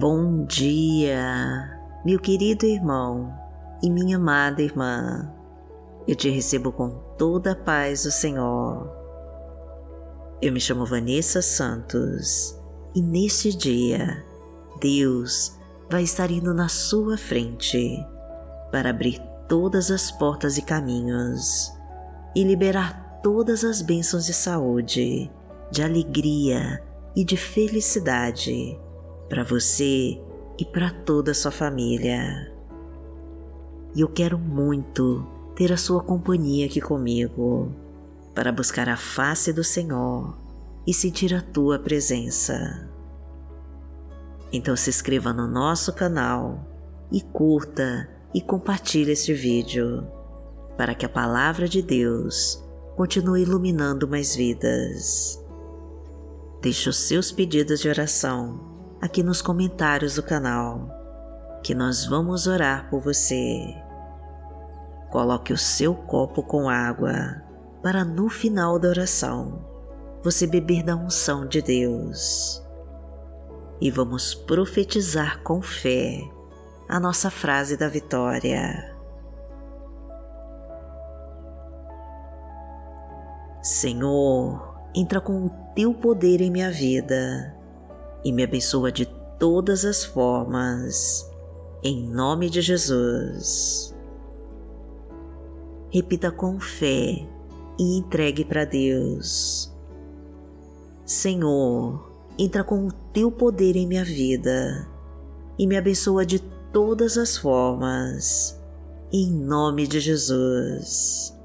Bom dia, meu querido irmão e minha amada irmã. Eu te recebo com toda a paz do Senhor. Eu me chamo Vanessa Santos e neste dia Deus vai estar indo na sua frente para abrir todas as portas e caminhos e liberar todas as bênçãos de saúde, de alegria e de felicidade para você e para toda a sua família. E eu quero muito ter a sua companhia aqui comigo para buscar a face do Senhor e sentir a tua presença. Então se inscreva no nosso canal e curta e compartilhe este vídeo para que a palavra de Deus continue iluminando mais vidas. Deixe os seus pedidos de oração aqui nos comentários do canal, que nós vamos orar por você. Coloque o seu copo com água para no final da oração você beber da unção de Deus. E vamos profetizar com fé a nossa frase da vitória. Senhor, entra com o teu poder em minha vida e me abençoa de todas as formas, em nome de Jesus. Repita com fé e entregue para Deus. Senhor, entra com o teu poder em minha vida e me abençoa de todas as formas, em nome de Jesus.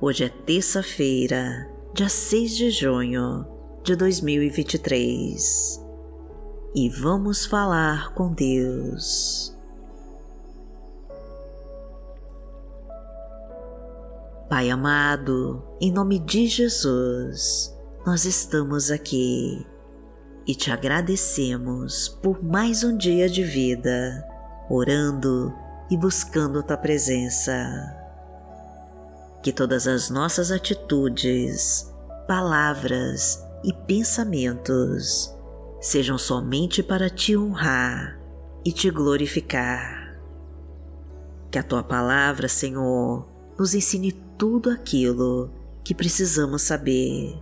Hoje é terça-feira, dia 6 de junho de 2023 e vamos falar com Deus. Pai amado, em nome de Jesus, nós estamos aqui e te agradecemos por mais um dia de vida, orando e buscando tua presença que todas as nossas atitudes, palavras e pensamentos sejam somente para te honrar e te glorificar. Que a tua palavra, Senhor, nos ensine tudo aquilo que precisamos saber.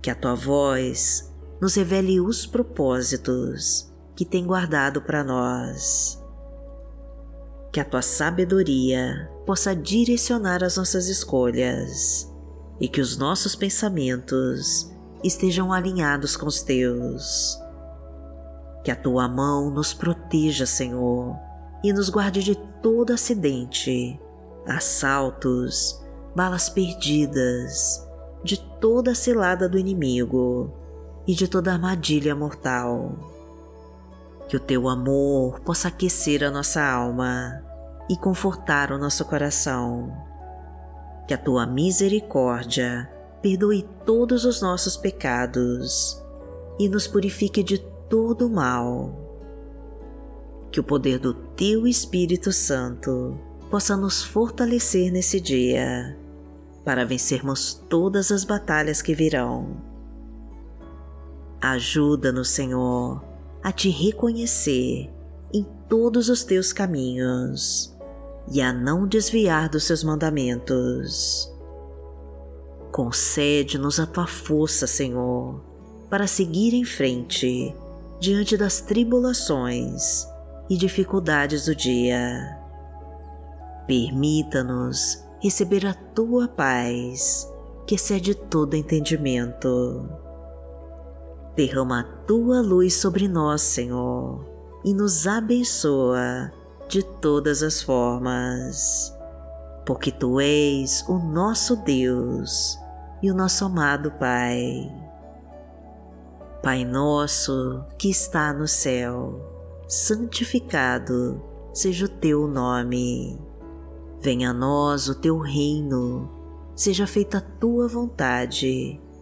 Que a tua voz nos revele os propósitos que tem guardado para nós que a tua sabedoria possa direcionar as nossas escolhas e que os nossos pensamentos estejam alinhados com os teus. Que a tua mão nos proteja, Senhor, e nos guarde de todo acidente, assaltos, balas perdidas, de toda cilada do inimigo e de toda armadilha mortal que o teu amor possa aquecer a nossa alma e confortar o nosso coração. Que a tua misericórdia perdoe todos os nossos pecados e nos purifique de todo o mal. Que o poder do teu Espírito Santo possa nos fortalecer nesse dia para vencermos todas as batalhas que virão. Ajuda-nos, Senhor a te reconhecer em todos os teus caminhos e a não desviar dos seus mandamentos. Concede-nos a tua força, Senhor, para seguir em frente diante das tribulações e dificuldades do dia. Permita-nos receber a tua paz, que excede todo entendimento Derrama a tua luz sobre nós, Senhor, e nos abençoa de todas as formas, porque tu és o nosso Deus e o nosso amado Pai. Pai nosso que está no céu, santificado seja o teu nome. Venha a nós o teu reino, seja feita a tua vontade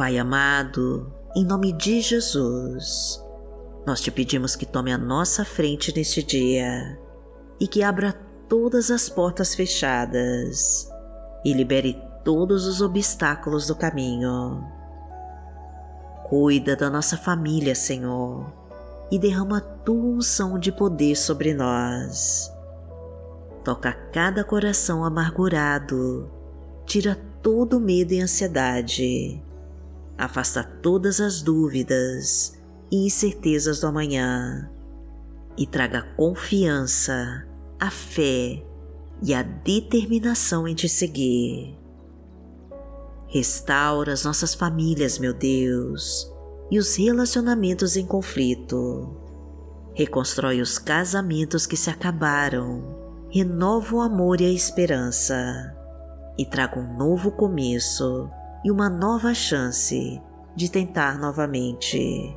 Pai amado, em nome de Jesus, nós te pedimos que tome a nossa frente neste dia e que abra todas as portas fechadas e libere todos os obstáculos do caminho. Cuida da nossa família, Senhor, e derrama a tua unção de poder sobre nós. Toca cada coração amargurado, tira todo medo e ansiedade afasta todas as dúvidas e incertezas do amanhã e traga confiança, a fé e a determinação em te seguir. Restaura as nossas famílias, meu Deus, e os relacionamentos em conflito. Reconstrói os casamentos que se acabaram, renova o amor e a esperança e traga um novo começo e uma nova chance de tentar novamente.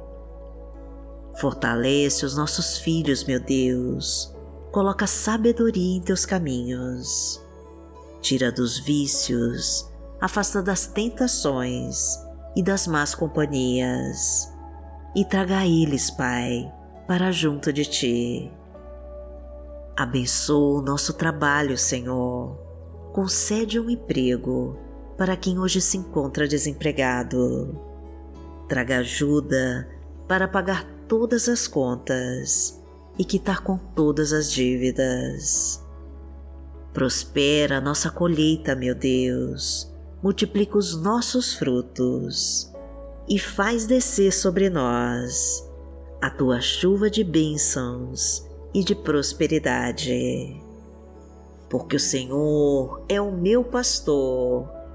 Fortalece os nossos filhos, meu Deus. Coloca sabedoria em teus caminhos. Tira dos vícios, afasta das tentações e das más companhias. E traga eles, Pai, para junto de ti. Abençoa o nosso trabalho, Senhor. Concede um emprego para quem hoje se encontra desempregado. Traga ajuda para pagar todas as contas e quitar com todas as dívidas. Prospera a nossa colheita, meu Deus, multiplica os nossos frutos e faz descer sobre nós a tua chuva de bênçãos e de prosperidade. Porque o Senhor é o meu pastor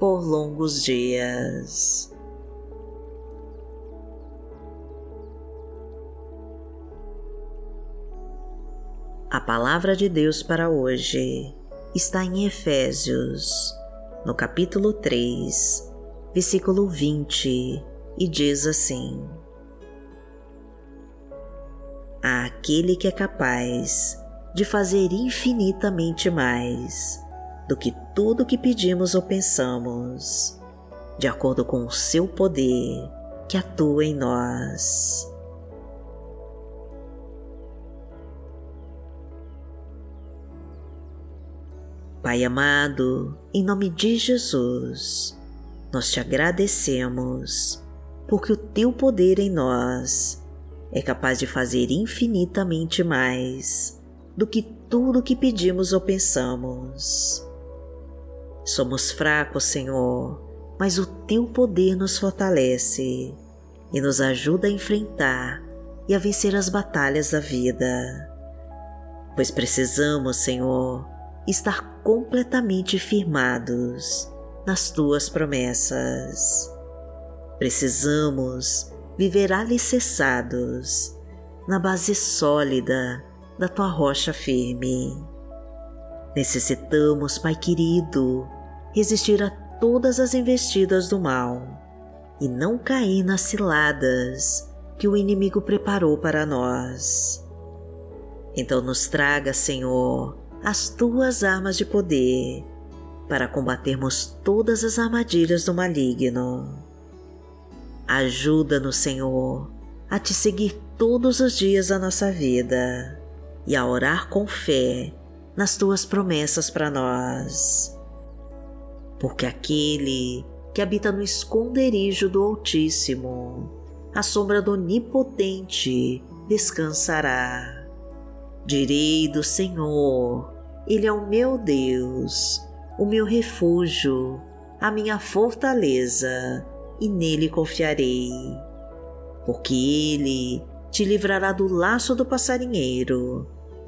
por longos dias. A palavra de Deus para hoje está em Efésios, no capítulo 3, versículo 20, e diz assim: A aquele que é capaz de fazer infinitamente mais do que tudo que pedimos ou pensamos, de acordo com o seu poder que atua em nós. Pai amado, em nome de Jesus, nós te agradecemos porque o teu poder em nós é capaz de fazer infinitamente mais do que tudo que pedimos ou pensamos. Somos fracos, Senhor, mas o teu poder nos fortalece e nos ajuda a enfrentar e a vencer as batalhas da vida. Pois precisamos, Senhor, estar completamente firmados nas tuas promessas. Precisamos viver alicerçados na base sólida da tua rocha firme. Necessitamos, Pai querido, resistir a todas as investidas do mal e não cair nas ciladas que o inimigo preparou para nós. Então nos traga, Senhor, as tuas armas de poder para combatermos todas as armadilhas do maligno. Ajuda-nos, Senhor, a te seguir todos os dias da nossa vida e a orar com fé nas tuas promessas para nós. Porque aquele que habita no esconderijo do Altíssimo, à sombra do Onipotente, descansará. Direi do Senhor, Ele é o meu Deus, o meu refúgio, a minha fortaleza, e nele confiarei. Porque Ele te livrará do laço do passarinheiro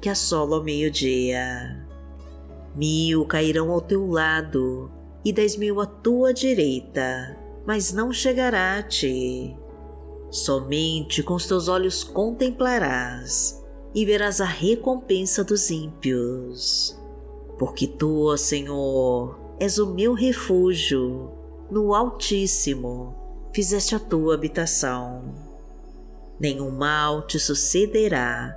que assola ao meio-dia. Mil cairão ao teu lado e dez mil à tua direita, mas não chegará a ti. Somente com os teus olhos contemplarás e verás a recompensa dos ímpios. Porque tu, Senhor, és o meu refúgio, no Altíssimo fizeste a tua habitação. Nenhum mal te sucederá,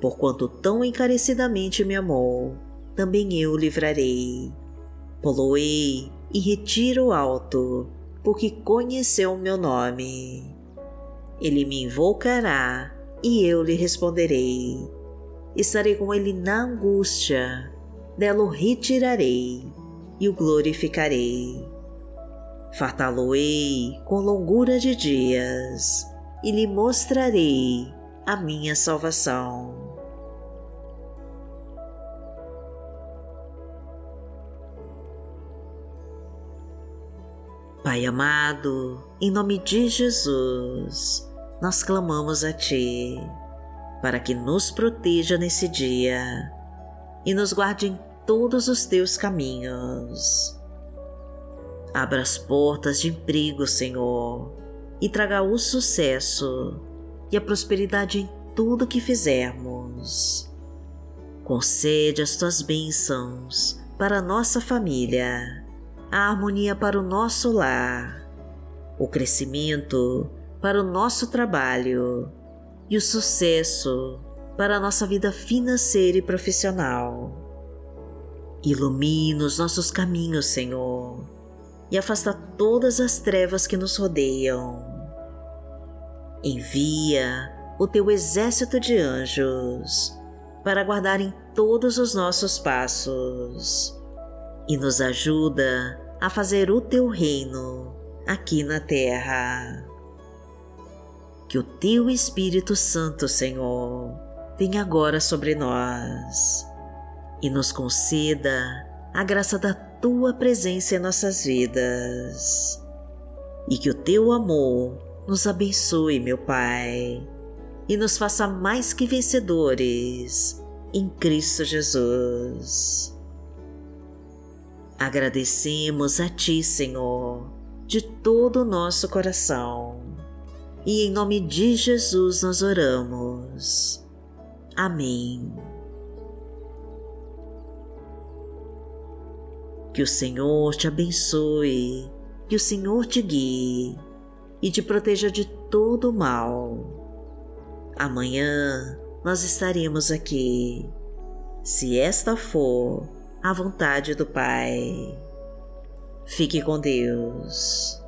Porquanto tão encarecidamente me amou, também eu o livrarei. Poloei e retiro alto, porque conheceu o meu nome. Ele me invocará e eu lhe responderei. Estarei com ele na angústia, dela o retirarei e o glorificarei. Fartá-lo-ei com longura de dias e lhe mostrarei a minha salvação. Pai amado, em nome de Jesus, nós clamamos a Ti para que nos proteja nesse dia e nos guarde em todos os Teus caminhos. Abra as portas de emprego, Senhor, e traga o sucesso e a prosperidade em tudo que fizermos. Concede as tuas bênçãos para a nossa família a harmonia para o nosso lar, o crescimento para o nosso trabalho e o sucesso para a nossa vida financeira e profissional. Ilumina os nossos caminhos, Senhor, e afasta todas as trevas que nos rodeiam. Envia o teu exército de anjos para guardarem todos os nossos passos e nos ajuda a fazer o teu reino aqui na terra. Que o teu Espírito Santo, Senhor, venha agora sobre nós e nos conceda a graça da tua presença em nossas vidas. E que o teu amor nos abençoe, meu Pai, e nos faça mais que vencedores em Cristo Jesus. Agradecemos a Ti, Senhor, de todo o nosso coração. E em nome de Jesus nós oramos. Amém. Que o Senhor te abençoe, que o Senhor te guie e te proteja de todo o mal. Amanhã nós estaremos aqui, se esta for a vontade do Pai. Fique com Deus.